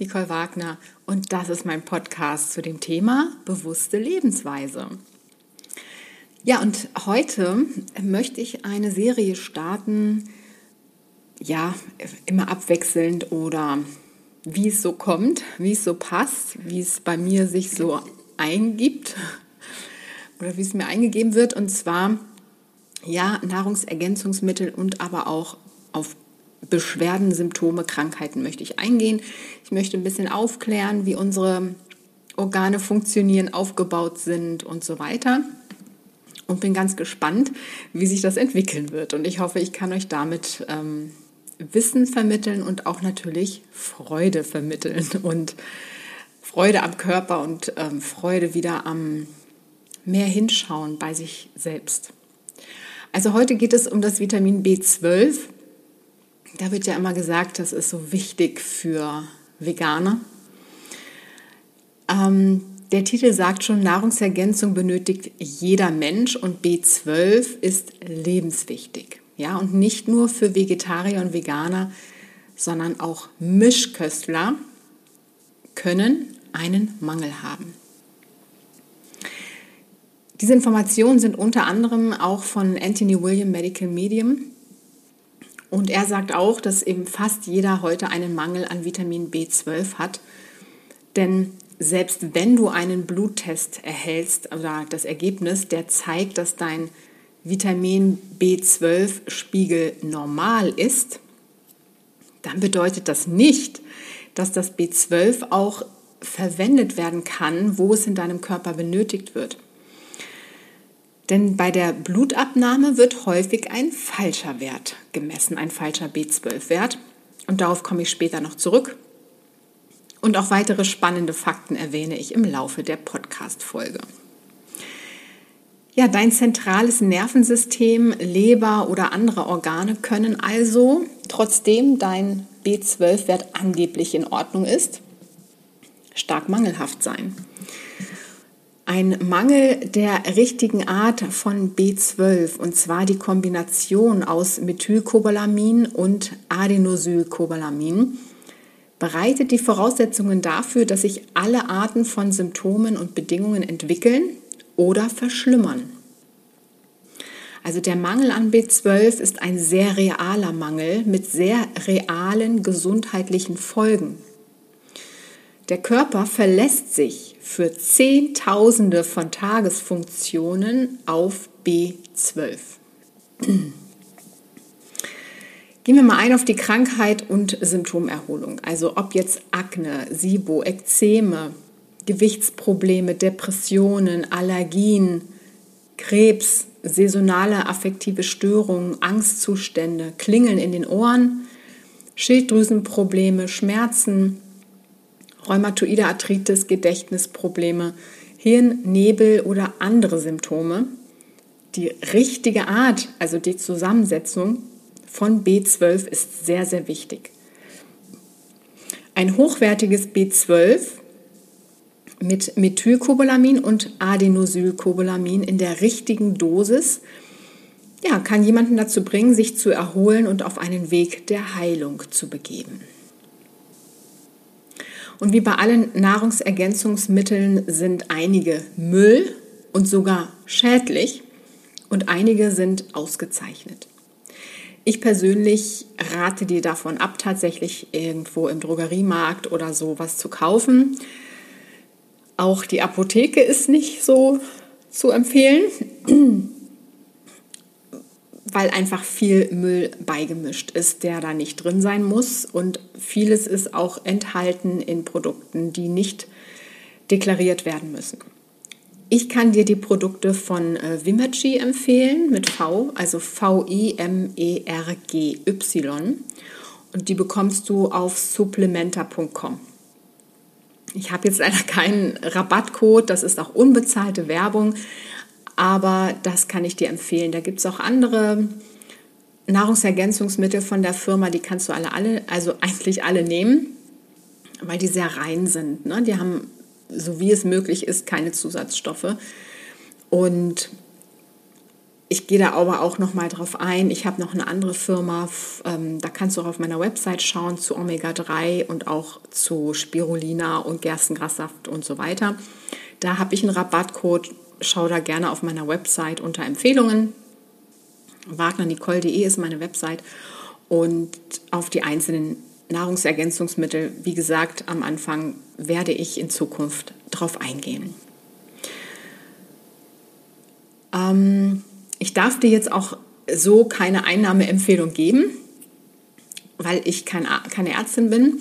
Nicole Wagner und das ist mein Podcast zu dem Thema bewusste Lebensweise. Ja, und heute möchte ich eine Serie starten, ja, immer abwechselnd oder wie es so kommt, wie es so passt, wie es bei mir sich so eingibt oder wie es mir eingegeben wird. Und zwar, ja, Nahrungsergänzungsmittel und aber auch auf Beschwerden, Symptome, Krankheiten möchte ich eingehen. Ich möchte ein bisschen aufklären, wie unsere Organe funktionieren, aufgebaut sind und so weiter. Und bin ganz gespannt, wie sich das entwickeln wird. Und ich hoffe, ich kann euch damit ähm, Wissen vermitteln und auch natürlich Freude vermitteln und Freude am Körper und ähm, Freude wieder am mehr hinschauen bei sich selbst. Also heute geht es um das Vitamin B12 da wird ja immer gesagt, das ist so wichtig für Veganer. Ähm, der Titel sagt schon, Nahrungsergänzung benötigt jeder Mensch und B12 ist lebenswichtig. Ja, und nicht nur für Vegetarier und Veganer, sondern auch Mischköstler können einen Mangel haben. Diese Informationen sind unter anderem auch von Anthony William Medical Medium und er sagt auch, dass eben fast jeder heute einen Mangel an Vitamin B12 hat. Denn selbst wenn du einen Bluttest erhältst oder das Ergebnis, der zeigt, dass dein Vitamin B12-Spiegel normal ist, dann bedeutet das nicht, dass das B12 auch verwendet werden kann, wo es in deinem Körper benötigt wird. Denn bei der Blutabnahme wird häufig ein falscher Wert gemessen, ein falscher B12-Wert. Und darauf komme ich später noch zurück. Und auch weitere spannende Fakten erwähne ich im Laufe der Podcast-Folge. Ja, dein zentrales Nervensystem, Leber oder andere Organe können also, trotzdem dein B12-Wert angeblich in Ordnung ist, stark mangelhaft sein. Ein Mangel der richtigen Art von B12, und zwar die Kombination aus Methylcobalamin und Adenosylcobalamin, bereitet die Voraussetzungen dafür, dass sich alle Arten von Symptomen und Bedingungen entwickeln oder verschlimmern. Also der Mangel an B12 ist ein sehr realer Mangel mit sehr realen gesundheitlichen Folgen. Der Körper verlässt sich für Zehntausende von Tagesfunktionen auf B12. Gehen wir mal ein auf die Krankheit und Symptomerholung. Also ob jetzt Akne, SIBO, Ekzeme, Gewichtsprobleme, Depressionen, Allergien, Krebs, saisonale affektive Störungen, Angstzustände, Klingeln in den Ohren, Schilddrüsenprobleme, Schmerzen, rheumatoide Arthritis, Gedächtnisprobleme, Hirnnebel oder andere Symptome. Die richtige Art, also die Zusammensetzung von B12 ist sehr, sehr wichtig. Ein hochwertiges B12 mit Methylcobalamin und Adenosylcobalamin in der richtigen Dosis ja, kann jemanden dazu bringen, sich zu erholen und auf einen Weg der Heilung zu begeben. Und wie bei allen Nahrungsergänzungsmitteln sind einige Müll und sogar schädlich und einige sind ausgezeichnet. Ich persönlich rate dir davon ab, tatsächlich irgendwo im Drogeriemarkt oder so was zu kaufen. Auch die Apotheke ist nicht so zu empfehlen weil einfach viel Müll beigemischt ist, der da nicht drin sein muss. Und vieles ist auch enthalten in Produkten, die nicht deklariert werden müssen. Ich kann dir die Produkte von äh, Vimergy empfehlen mit V, also V-I-M-E-R-G-Y. Und die bekommst du auf supplementa.com. Ich habe jetzt leider keinen Rabattcode, das ist auch unbezahlte Werbung, aber das kann ich dir empfehlen. Da gibt es auch andere Nahrungsergänzungsmittel von der Firma, die kannst du alle, alle, also eigentlich alle nehmen, weil die sehr rein sind. Ne? Die haben, so wie es möglich ist, keine Zusatzstoffe. Und ich gehe da aber auch noch mal drauf ein. Ich habe noch eine andere Firma, ähm, da kannst du auch auf meiner Website schauen zu Omega-3 und auch zu Spirulina und Gerstengrassaft und so weiter. Da habe ich einen Rabattcode. Schau da gerne auf meiner Website unter Empfehlungen. wagnernicole.de ist meine Website. Und auf die einzelnen Nahrungsergänzungsmittel, wie gesagt, am Anfang werde ich in Zukunft drauf eingehen. Ähm, ich darf dir jetzt auch so keine Einnahmeempfehlung geben, weil ich kein, keine Ärztin bin,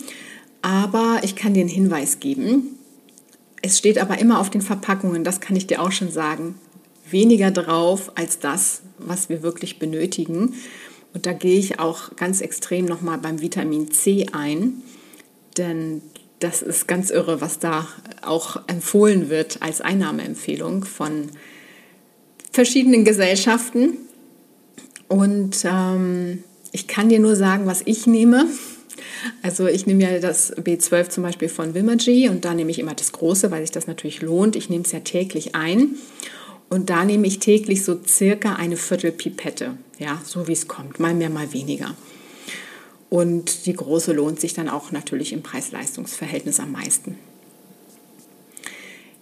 aber ich kann dir einen Hinweis geben. Es steht aber immer auf den Verpackungen, das kann ich dir auch schon sagen, weniger drauf als das, was wir wirklich benötigen. Und da gehe ich auch ganz extrem nochmal beim Vitamin C ein, denn das ist ganz irre, was da auch empfohlen wird als Einnahmeempfehlung von verschiedenen Gesellschaften. Und ähm, ich kann dir nur sagen, was ich nehme. Also ich nehme ja das B12 zum Beispiel von Vimagy und da nehme ich immer das Große, weil sich das natürlich lohnt. Ich nehme es ja täglich ein und da nehme ich täglich so circa eine Viertelpipette, ja, so wie es kommt, mal mehr, mal weniger. Und die große lohnt sich dann auch natürlich im Preis-Leistungs-Verhältnis am meisten.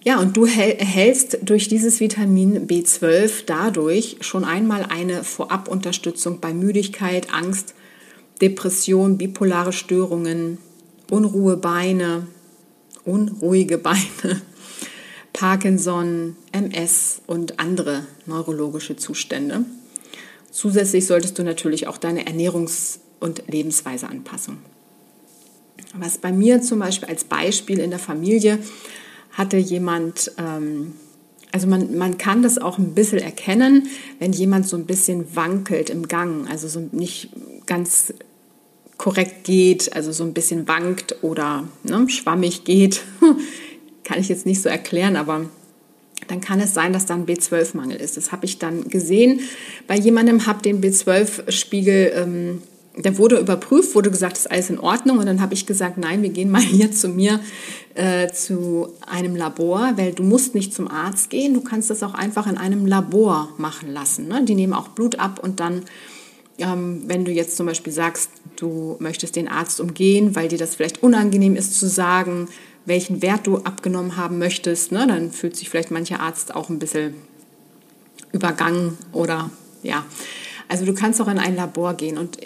Ja, und du erhältst durch dieses Vitamin B12 dadurch schon einmal eine Vorabunterstützung bei Müdigkeit, Angst, Depression, bipolare Störungen, unruhe Beine, unruhige Beine, Parkinson, MS und andere neurologische Zustände. Zusätzlich solltest du natürlich auch deine Ernährungs- und Lebensweise anpassen. Was bei mir zum Beispiel als Beispiel in der Familie hatte jemand, ähm, also man, man kann das auch ein bisschen erkennen, wenn jemand so ein bisschen wankelt im Gang, also so nicht ganz korrekt geht, also so ein bisschen wankt oder ne, schwammig geht. kann ich jetzt nicht so erklären, aber dann kann es sein, dass da ein B12-Mangel ist. Das habe ich dann gesehen. Bei jemandem habe den B12-Spiegel ähm, der wurde überprüft, wurde gesagt, ist alles in Ordnung. Und dann habe ich gesagt, nein, wir gehen mal hier zu mir äh, zu einem Labor, weil du musst nicht zum Arzt gehen, du kannst das auch einfach in einem Labor machen lassen. Ne? Die nehmen auch Blut ab und dann, ähm, wenn du jetzt zum Beispiel sagst, du möchtest den Arzt umgehen, weil dir das vielleicht unangenehm ist zu sagen, welchen Wert du abgenommen haben möchtest, ne? dann fühlt sich vielleicht mancher Arzt auch ein bisschen übergangen oder ja. Also du kannst auch in ein Labor gehen und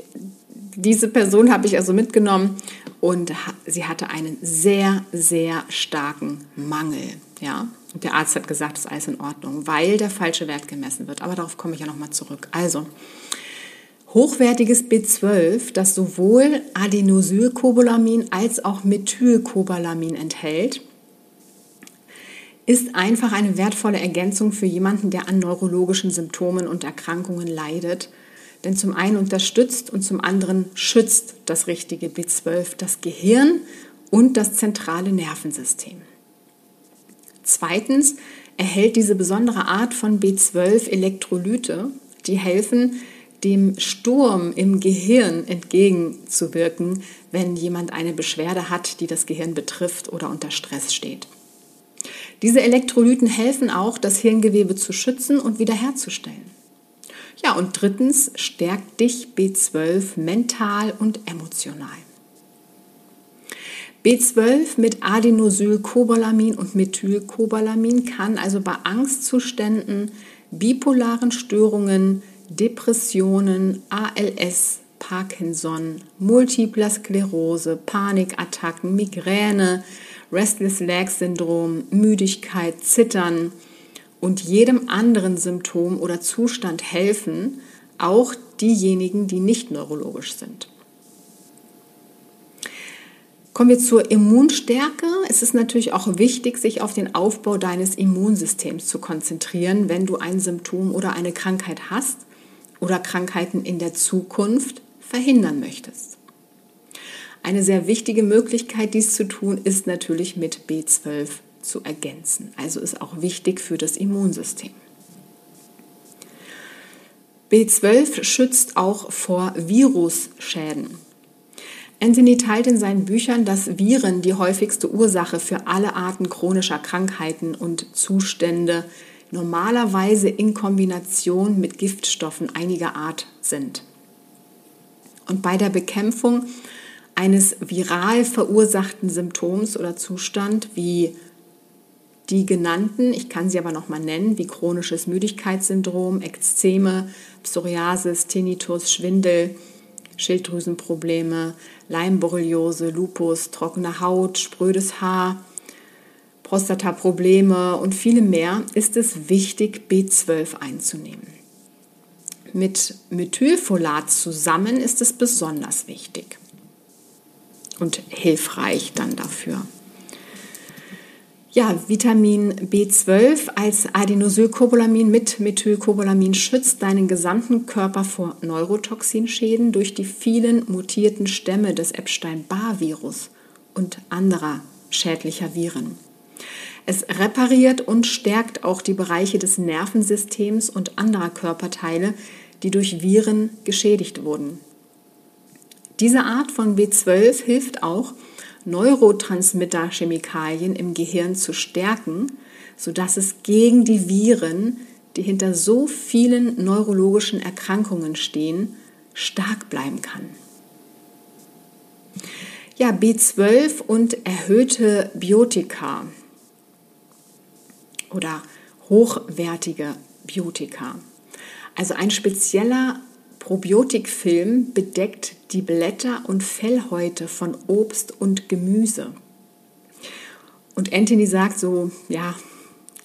diese Person habe ich also mitgenommen und sie hatte einen sehr, sehr starken Mangel. Ja? Und der Arzt hat gesagt, es ist alles in Ordnung, weil der falsche Wert gemessen wird. Aber darauf komme ich ja nochmal zurück. Also, hochwertiges B12, das sowohl Adenosylcobalamin als auch Methylcobalamin enthält, ist einfach eine wertvolle Ergänzung für jemanden, der an neurologischen Symptomen und Erkrankungen leidet denn zum einen unterstützt und zum anderen schützt das richtige B12 das Gehirn und das zentrale Nervensystem. Zweitens erhält diese besondere Art von B12 Elektrolyte, die helfen, dem Sturm im Gehirn entgegenzuwirken, wenn jemand eine Beschwerde hat, die das Gehirn betrifft oder unter Stress steht. Diese Elektrolyten helfen auch, das Hirngewebe zu schützen und wiederherzustellen. Ja, und drittens stärkt dich B12 mental und emotional. B12 mit Adenosylcobalamin und Methylcobalamin kann also bei Angstzuständen, bipolaren Störungen, Depressionen, ALS, Parkinson, Multipler Sklerose, Panikattacken, Migräne, Restless Leg Syndrom, Müdigkeit, Zittern, und jedem anderen Symptom oder Zustand helfen, auch diejenigen, die nicht neurologisch sind. Kommen wir zur Immunstärke. Es ist natürlich auch wichtig, sich auf den Aufbau deines Immunsystems zu konzentrieren, wenn du ein Symptom oder eine Krankheit hast oder Krankheiten in der Zukunft verhindern möchtest. Eine sehr wichtige Möglichkeit, dies zu tun, ist natürlich mit B12 zu ergänzen. Also ist auch wichtig für das Immunsystem. B12 schützt auch vor Virusschäden. Anthony teilt in seinen Büchern, dass Viren die häufigste Ursache für alle Arten chronischer Krankheiten und Zustände normalerweise in Kombination mit Giftstoffen einiger Art sind. Und bei der Bekämpfung eines viral verursachten Symptoms oder Zustand wie die genannten, ich kann sie aber noch mal nennen, wie chronisches Müdigkeitssyndrom, Ekzeme, Psoriasis, Tinnitus, Schwindel, Schilddrüsenprobleme, Leimborreliose, Lupus, trockene Haut, sprödes Haar, Prostataprobleme und viele mehr, ist es wichtig, B12 einzunehmen. Mit Methylfolat zusammen ist es besonders wichtig und hilfreich dann dafür. Ja, Vitamin B12 als Adenosylcobalamin mit Methylcobalamin schützt deinen gesamten Körper vor Neurotoxinschäden durch die vielen mutierten Stämme des Epstein-Barr-Virus und anderer schädlicher Viren. Es repariert und stärkt auch die Bereiche des Nervensystems und anderer Körperteile, die durch Viren geschädigt wurden. Diese Art von B12 hilft auch, Neurotransmitter-Chemikalien im Gehirn zu stärken, sodass es gegen die Viren, die hinter so vielen neurologischen Erkrankungen stehen, stark bleiben kann. Ja, B12 und erhöhte Biotika oder hochwertige Biotika. Also ein spezieller Probiotikfilm bedeckt die Blätter und Fellhäute von Obst und Gemüse. Und Anthony sagt so, ja,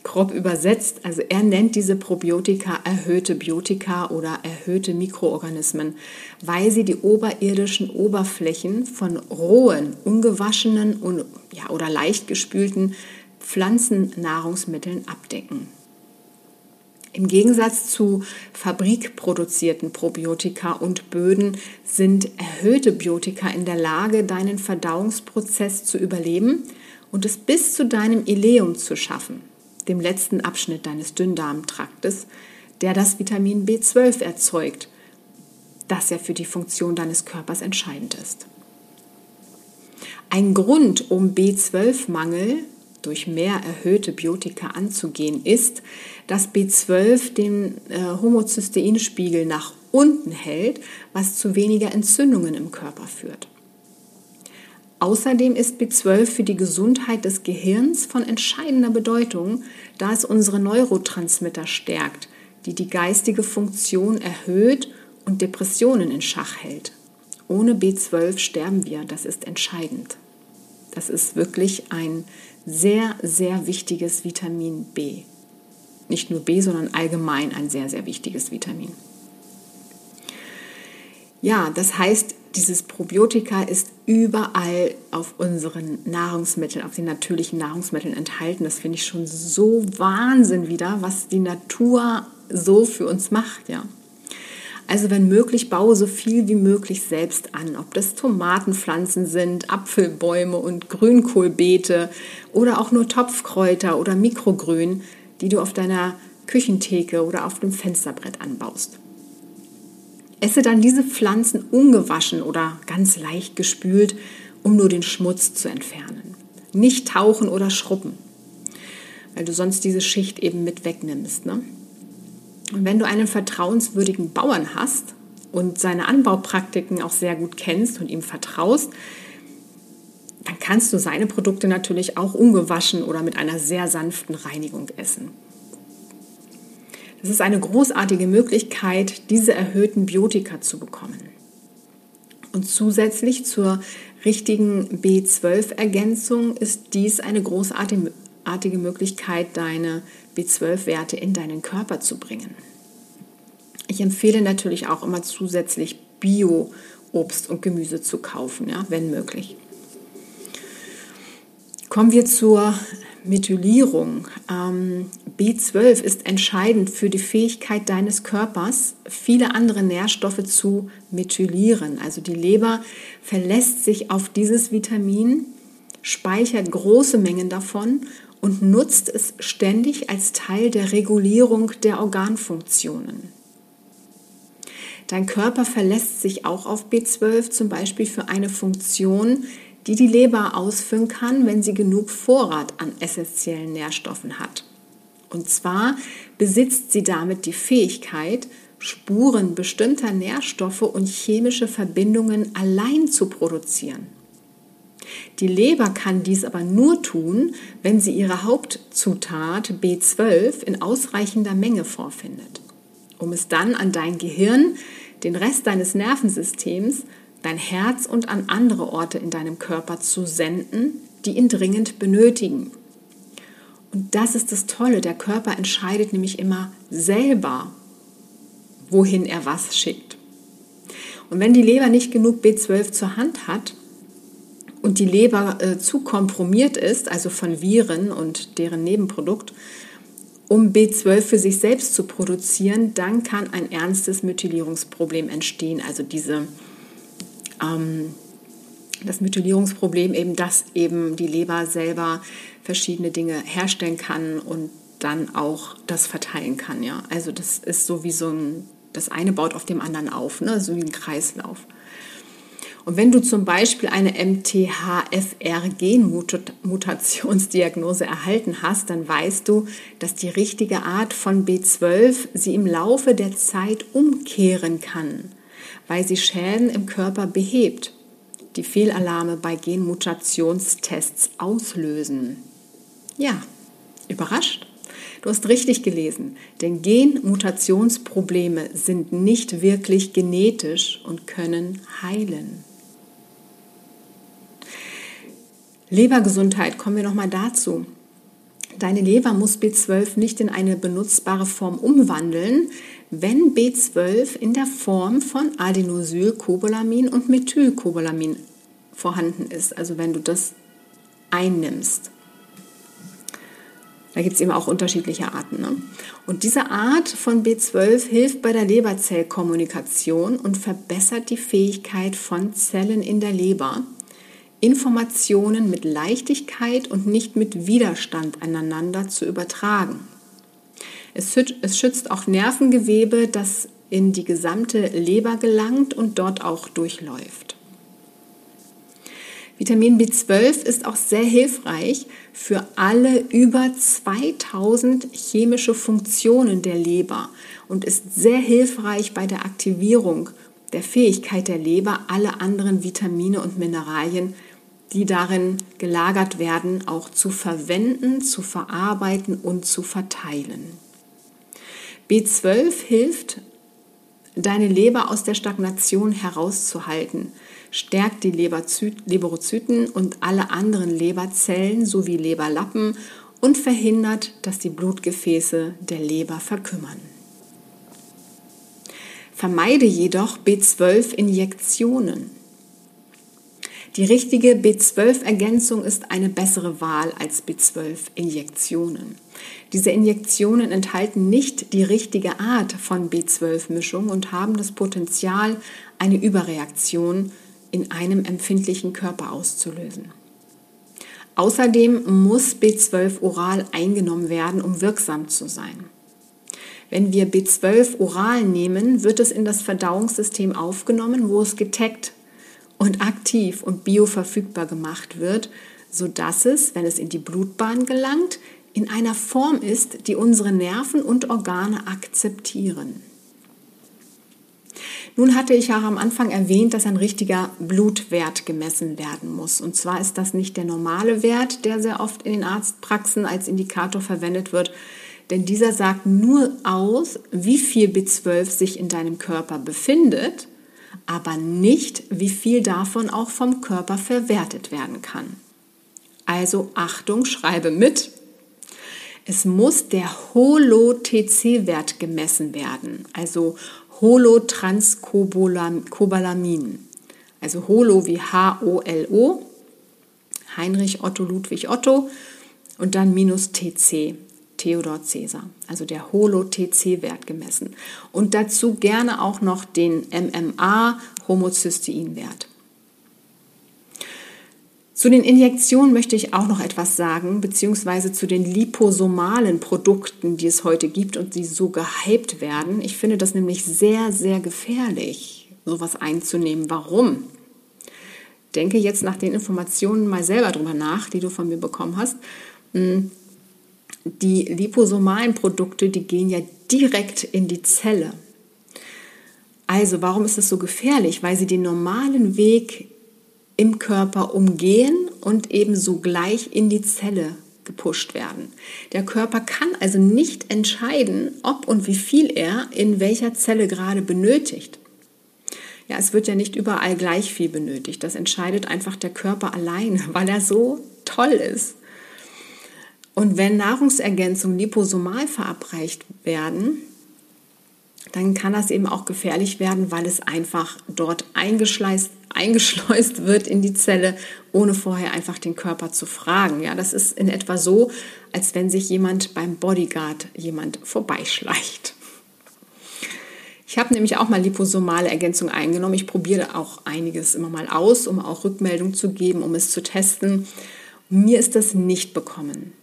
grob übersetzt, also er nennt diese Probiotika erhöhte Biotika oder erhöhte Mikroorganismen, weil sie die oberirdischen Oberflächen von rohen, ungewaschenen und, ja, oder leicht gespülten Pflanzennahrungsmitteln abdecken. Im Gegensatz zu fabrikproduzierten Probiotika und Böden sind erhöhte Biotika in der Lage, deinen Verdauungsprozess zu überleben und es bis zu deinem Ileum zu schaffen, dem letzten Abschnitt deines Dünndarmtraktes, der das Vitamin B12 erzeugt, das ja für die Funktion deines Körpers entscheidend ist. Ein Grund, um B12-Mangel durch mehr erhöhte Biotika anzugehen, ist, dass B12 den äh, Homozysteinspiegel nach unten hält, was zu weniger Entzündungen im Körper führt. Außerdem ist B12 für die Gesundheit des Gehirns von entscheidender Bedeutung, da es unsere Neurotransmitter stärkt, die die geistige Funktion erhöht und Depressionen in Schach hält. Ohne B12 sterben wir, das ist entscheidend. Das ist wirklich ein sehr, sehr wichtiges Vitamin B. Nicht nur B, sondern allgemein ein sehr, sehr wichtiges Vitamin. Ja, das heißt, dieses Probiotika ist überall auf unseren Nahrungsmitteln, auf den natürlichen Nahrungsmitteln enthalten. Das finde ich schon so Wahnsinn wieder, was die Natur so für uns macht, ja. Also wenn möglich, baue so viel wie möglich selbst an, ob das Tomatenpflanzen sind, Apfelbäume und Grünkohlbeete oder auch nur Topfkräuter oder Mikrogrün, die du auf deiner Küchentheke oder auf dem Fensterbrett anbaust. Esse dann diese Pflanzen ungewaschen oder ganz leicht gespült, um nur den Schmutz zu entfernen. Nicht tauchen oder schrubben, weil du sonst diese Schicht eben mit wegnimmst. Ne? Und wenn du einen vertrauenswürdigen Bauern hast und seine Anbaupraktiken auch sehr gut kennst und ihm vertraust, dann kannst du seine Produkte natürlich auch ungewaschen oder mit einer sehr sanften Reinigung essen. Das ist eine großartige Möglichkeit, diese erhöhten Biotika zu bekommen. Und zusätzlich zur richtigen B12-Ergänzung ist dies eine großartige Möglichkeit, deine B12-Werte in deinen Körper zu bringen. Ich empfehle natürlich auch immer zusätzlich Bio-Obst und Gemüse zu kaufen, ja, wenn möglich. Kommen wir zur Methylierung. Ähm, B12 ist entscheidend für die Fähigkeit deines Körpers, viele andere Nährstoffe zu methylieren. Also die Leber verlässt sich auf dieses Vitamin, speichert große Mengen davon und nutzt es ständig als Teil der Regulierung der Organfunktionen. Dein Körper verlässt sich auch auf B12 zum Beispiel für eine Funktion, die die Leber ausführen kann, wenn sie genug Vorrat an essentiellen Nährstoffen hat. Und zwar besitzt sie damit die Fähigkeit, Spuren bestimmter Nährstoffe und chemische Verbindungen allein zu produzieren. Die Leber kann dies aber nur tun, wenn sie ihre Hauptzutat B12 in ausreichender Menge vorfindet, um es dann an dein Gehirn, den Rest deines Nervensystems, dein Herz und an andere Orte in deinem Körper zu senden, die ihn dringend benötigen. Und das ist das Tolle, der Körper entscheidet nämlich immer selber, wohin er was schickt. Und wenn die Leber nicht genug B12 zur Hand hat und die Leber äh, zu kompromiert ist, also von Viren und deren Nebenprodukt, um B12 für sich selbst zu produzieren, dann kann ein ernstes Methylierungsproblem entstehen. Also diese, ähm, das Methylierungsproblem eben, dass eben die Leber selber verschiedene Dinge herstellen kann und dann auch das verteilen kann. Ja? Also das ist so wie so ein, das eine baut auf dem anderen auf, ne? so wie ein Kreislauf. Und wenn du zum Beispiel eine MTHFR-Genmutationsdiagnose erhalten hast, dann weißt du, dass die richtige Art von B12 sie im Laufe der Zeit umkehren kann, weil sie Schäden im Körper behebt, die Fehlalarme bei Genmutationstests auslösen. Ja, überrascht? Du hast richtig gelesen, denn Genmutationsprobleme sind nicht wirklich genetisch und können heilen. Lebergesundheit, kommen wir nochmal dazu. Deine Leber muss B12 nicht in eine benutzbare Form umwandeln, wenn B12 in der Form von Adenosylcobalamin und Methylcobalamin vorhanden ist, also wenn du das einnimmst. Da gibt es eben auch unterschiedliche Arten. Ne? Und diese Art von B12 hilft bei der Leberzellkommunikation und verbessert die Fähigkeit von Zellen in der Leber, Informationen mit Leichtigkeit und nicht mit Widerstand aneinander zu übertragen. Es, schützt auch Nervengewebe, das in die gesamte Leber gelangt und dort auch durchläuft. Vitamin B12 ist auch sehr hilfreich für alle über 2000 chemische Funktionen der Leber und ist sehr hilfreich bei der Aktivierung der Fähigkeit der Leber, alle anderen Vitamine und Mineralien, die darin gelagert werden, auch zu verwenden, zu verarbeiten und zu verteilen. B12 hilft, deine Leber aus der Stagnation herauszuhalten, stärkt die Leberozyten und alle anderen Leberzellen sowie Leberlappen und verhindert, dass die Blutgefäße der Leber verkümmern. Vermeide jedoch B12-Injektionen. Die richtige B12-Ergänzung ist eine bessere Wahl als B12-Injektionen. Diese Injektionen enthalten nicht die richtige Art von B12-Mischung und haben das Potenzial, eine Überreaktion in einem empfindlichen Körper auszulösen. Außerdem muss B12 oral eingenommen werden, um wirksam zu sein. Wenn wir B12 oral nehmen, wird es in das Verdauungssystem aufgenommen, wo es getaggt und aktiv und bioverfügbar gemacht wird, sodass es, wenn es in die Blutbahn gelangt, in einer Form ist, die unsere Nerven und Organe akzeptieren. Nun hatte ich auch am Anfang erwähnt, dass ein richtiger Blutwert gemessen werden muss. Und zwar ist das nicht der normale Wert, der sehr oft in den Arztpraxen als Indikator verwendet wird, denn dieser sagt nur aus, wie viel B12 sich in deinem Körper befindet, aber nicht, wie viel davon auch vom Körper verwertet werden kann. Also Achtung, schreibe mit. Es muss der Holo-TC-Wert gemessen werden, also Holotranscobalamin. Also Holo wie H-O-L-O, Heinrich Otto Ludwig Otto und dann minus TC, Theodor Cäsar, also der Holo-TC-Wert gemessen. Und dazu gerne auch noch den MMA-Homocystein-Wert. Zu den Injektionen möchte ich auch noch etwas sagen, beziehungsweise zu den liposomalen Produkten, die es heute gibt und die so gehypt werden. Ich finde das nämlich sehr, sehr gefährlich, sowas einzunehmen. Warum? Denke jetzt nach den Informationen mal selber drüber nach, die du von mir bekommen hast. Die liposomalen Produkte, die gehen ja direkt in die Zelle. Also warum ist es so gefährlich? Weil sie den normalen Weg im Körper umgehen und eben so gleich in die Zelle gepusht werden. Der Körper kann also nicht entscheiden, ob und wie viel er in welcher Zelle gerade benötigt. Ja, es wird ja nicht überall gleich viel benötigt. Das entscheidet einfach der Körper allein, weil er so toll ist. Und wenn Nahrungsergänzungen liposomal verabreicht werden, dann kann das eben auch gefährlich werden, weil es einfach dort eingeschleust, eingeschleust wird in die Zelle, ohne vorher einfach den Körper zu fragen. Ja, das ist in etwa so, als wenn sich jemand beim Bodyguard jemand vorbeischleicht. Ich habe nämlich auch mal liposomale Ergänzung eingenommen. Ich probiere auch einiges immer mal aus, um auch Rückmeldung zu geben, um es zu testen. Mir ist das nicht bekommen.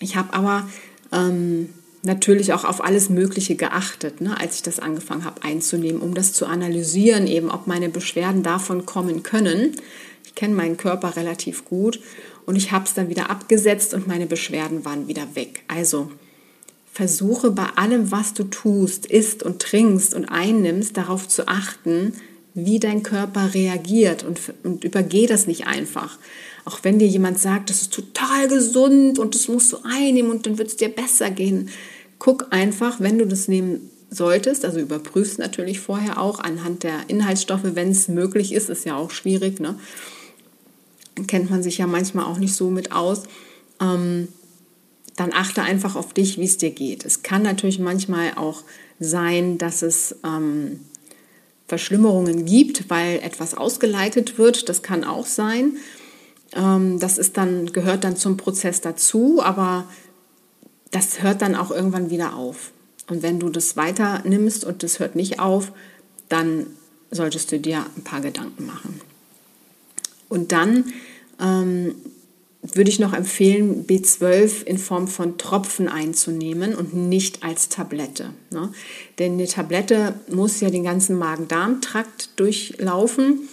Ich habe aber ähm, natürlich auch auf alles Mögliche geachtet, ne, als ich das angefangen habe einzunehmen, um das zu analysieren, eben ob meine Beschwerden davon kommen können. Ich kenne meinen Körper relativ gut und ich habe es dann wieder abgesetzt und meine Beschwerden waren wieder weg. Also versuche bei allem, was du tust, isst und trinkst und einnimmst, darauf zu achten, wie dein Körper reagiert und, und übergeh das nicht einfach. Auch wenn dir jemand sagt, das ist total gesund und das musst du einnehmen und dann wird es dir besser gehen. Guck einfach, wenn du das nehmen solltest, also überprüfst natürlich vorher auch anhand der Inhaltsstoffe, wenn es möglich ist, ist ja auch schwierig, ne? kennt man sich ja manchmal auch nicht so mit aus. Ähm, dann achte einfach auf dich, wie es dir geht. Es kann natürlich manchmal auch sein, dass es ähm, Verschlimmerungen gibt, weil etwas ausgeleitet wird. Das kann auch sein. Ähm, das ist dann, gehört dann zum Prozess dazu, aber das hört dann auch irgendwann wieder auf. Und wenn du das weiter nimmst und das hört nicht auf, dann solltest du dir ein paar Gedanken machen. Und dann ähm, würde ich noch empfehlen, B12 in Form von Tropfen einzunehmen und nicht als Tablette. Ne? Denn eine Tablette muss ja den ganzen Magen-Darm-Trakt durchlaufen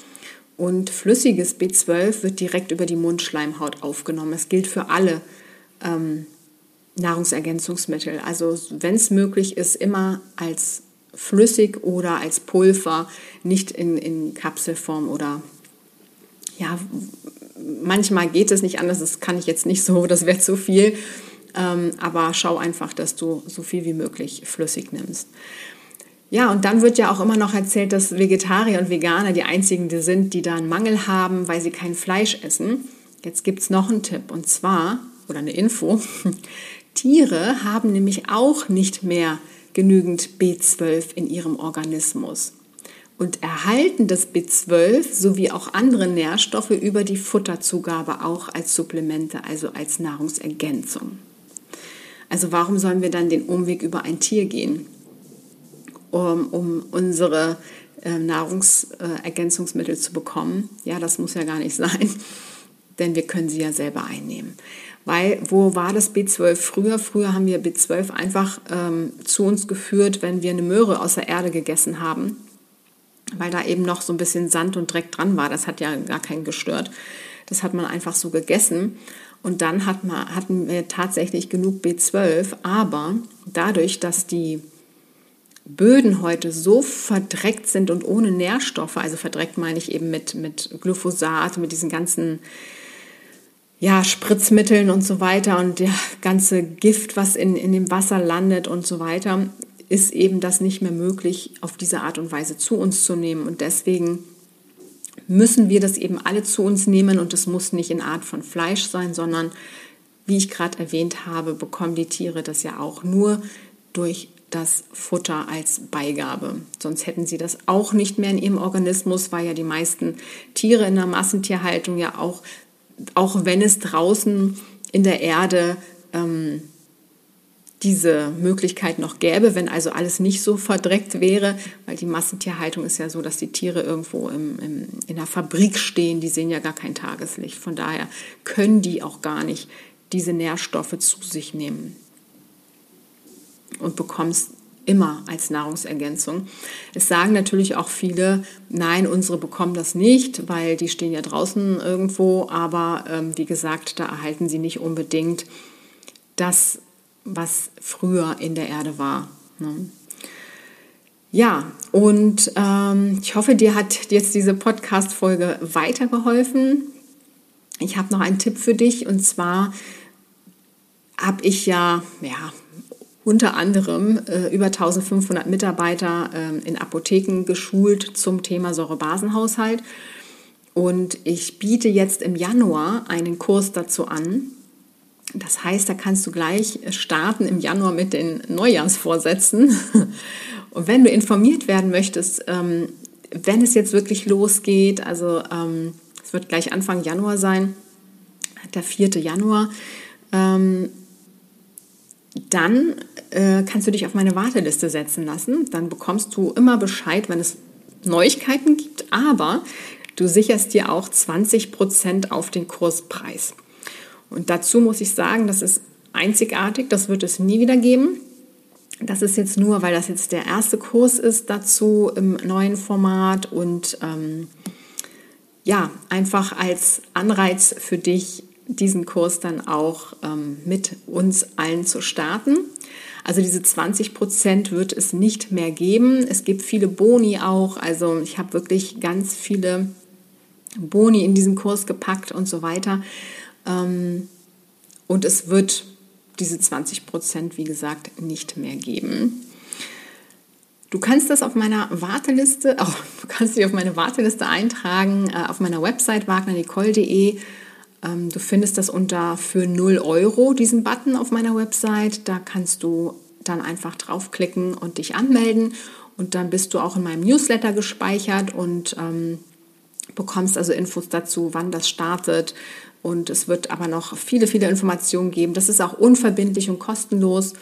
und flüssiges B12 wird direkt über die Mundschleimhaut aufgenommen. Das gilt für alle ähm, Nahrungsergänzungsmittel. Also wenn es möglich ist, immer als flüssig oder als Pulver, nicht in, in Kapselform oder ja, manchmal geht es nicht anders, das kann ich jetzt nicht so, das wäre zu viel. Ähm, aber schau einfach, dass du so viel wie möglich flüssig nimmst. Ja, und dann wird ja auch immer noch erzählt, dass Vegetarier und Veganer die einzigen die sind, die da einen Mangel haben, weil sie kein Fleisch essen. Jetzt gibt es noch einen Tipp und zwar, oder eine Info, Tiere haben nämlich auch nicht mehr genügend B12 in ihrem Organismus und erhalten das B12 sowie auch andere Nährstoffe über die Futterzugabe auch als Supplemente, also als Nahrungsergänzung. Also warum sollen wir dann den Umweg über ein Tier gehen, um, um unsere äh, Nahrungsergänzungsmittel zu bekommen? Ja, das muss ja gar nicht sein, denn wir können sie ja selber einnehmen. Weil wo war das B12 früher? Früher haben wir B12 einfach ähm, zu uns geführt, wenn wir eine Möhre aus der Erde gegessen haben, weil da eben noch so ein bisschen Sand und Dreck dran war. Das hat ja gar keinen gestört. Das hat man einfach so gegessen. Und dann hat man, hatten wir tatsächlich genug B12. Aber dadurch, dass die Böden heute so verdreckt sind und ohne Nährstoffe, also verdreckt meine ich eben mit, mit Glyphosat, mit diesen ganzen ja, Spritzmitteln und so weiter und der ganze Gift, was in, in dem Wasser landet und so weiter, ist eben das nicht mehr möglich, auf diese Art und Weise zu uns zu nehmen. Und deswegen müssen wir das eben alle zu uns nehmen und es muss nicht in Art von Fleisch sein, sondern wie ich gerade erwähnt habe, bekommen die Tiere das ja auch nur durch das Futter als Beigabe. Sonst hätten sie das auch nicht mehr in ihrem Organismus, weil ja die meisten Tiere in der Massentierhaltung ja auch auch wenn es draußen in der Erde ähm, diese Möglichkeit noch gäbe, wenn also alles nicht so verdreckt wäre, weil die Massentierhaltung ist ja so, dass die Tiere irgendwo im, im, in der Fabrik stehen, die sehen ja gar kein Tageslicht. Von daher können die auch gar nicht diese Nährstoffe zu sich nehmen und bekommst immer als Nahrungsergänzung. Es sagen natürlich auch viele, nein, unsere bekommen das nicht, weil die stehen ja draußen irgendwo, aber ähm, wie gesagt, da erhalten sie nicht unbedingt das was früher in der Erde war. Ne? Ja, und ähm, ich hoffe, dir hat jetzt diese Podcast-Folge weitergeholfen. Ich habe noch einen Tipp für dich und zwar habe ich ja, ja unter anderem äh, über 1500 Mitarbeiter äh, in Apotheken geschult zum Thema Säurebasenhaushalt. Und ich biete jetzt im Januar einen Kurs dazu an. Das heißt, da kannst du gleich starten im Januar mit den Neujahrsvorsätzen. Und wenn du informiert werden möchtest, ähm, wenn es jetzt wirklich losgeht, also ähm, es wird gleich Anfang Januar sein, der 4. Januar, ähm, dann äh, kannst du dich auf meine Warteliste setzen lassen. Dann bekommst du immer Bescheid, wenn es Neuigkeiten gibt, aber du sicherst dir auch 20 Prozent auf den Kurspreis. Und dazu muss ich sagen, das ist einzigartig, das wird es nie wieder geben. Das ist jetzt nur, weil das jetzt der erste Kurs ist dazu im neuen Format und ähm, ja, einfach als Anreiz für dich, diesen Kurs dann auch ähm, mit uns allen zu starten. Also diese 20 Prozent wird es nicht mehr geben. Es gibt viele Boni auch. Also ich habe wirklich ganz viele Boni in diesen Kurs gepackt und so weiter. Ähm, und es wird diese 20 Prozent, wie gesagt, nicht mehr geben. Du kannst das auf meiner Warteliste, oh, du kannst dich auf meine Warteliste eintragen, äh, auf meiner Website wagnernicole.de. Ähm, du findest das unter für 0 Euro, diesen Button auf meiner Website. Da kannst du dann einfach draufklicken und dich anmelden. Und dann bist du auch in meinem Newsletter gespeichert und ähm, bekommst also Infos dazu, wann das startet, und es wird aber noch viele, viele Informationen geben. Das ist auch unverbindlich und kostenlos.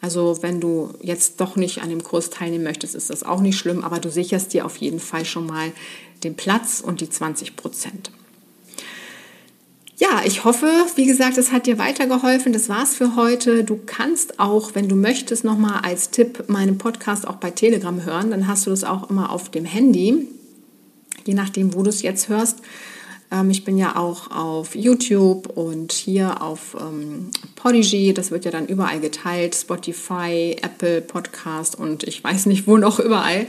Also wenn du jetzt doch nicht an dem Kurs teilnehmen möchtest, ist das auch nicht schlimm, aber du sicherst dir auf jeden Fall schon mal den Platz und die 20 Prozent. Ja, ich hoffe, wie gesagt, es hat dir weitergeholfen. Das war's für heute. Du kannst auch, wenn du möchtest, nochmal als Tipp meinen Podcast auch bei Telegram hören. Dann hast du das auch immer auf dem Handy, je nachdem, wo du es jetzt hörst. Ähm, ich bin ja auch auf YouTube und hier auf ähm, Podigy. Das wird ja dann überall geteilt. Spotify, Apple Podcast und ich weiß nicht wo noch überall.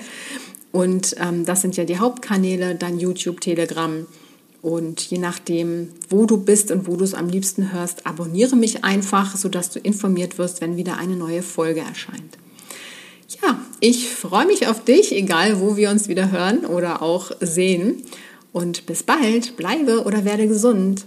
Und ähm, das sind ja die Hauptkanäle, dann YouTube, Telegram. Und je nachdem, wo du bist und wo du es am liebsten hörst, abonniere mich einfach, sodass du informiert wirst, wenn wieder eine neue Folge erscheint. Ja, ich freue mich auf dich, egal wo wir uns wieder hören oder auch sehen. Und bis bald, bleibe oder werde gesund.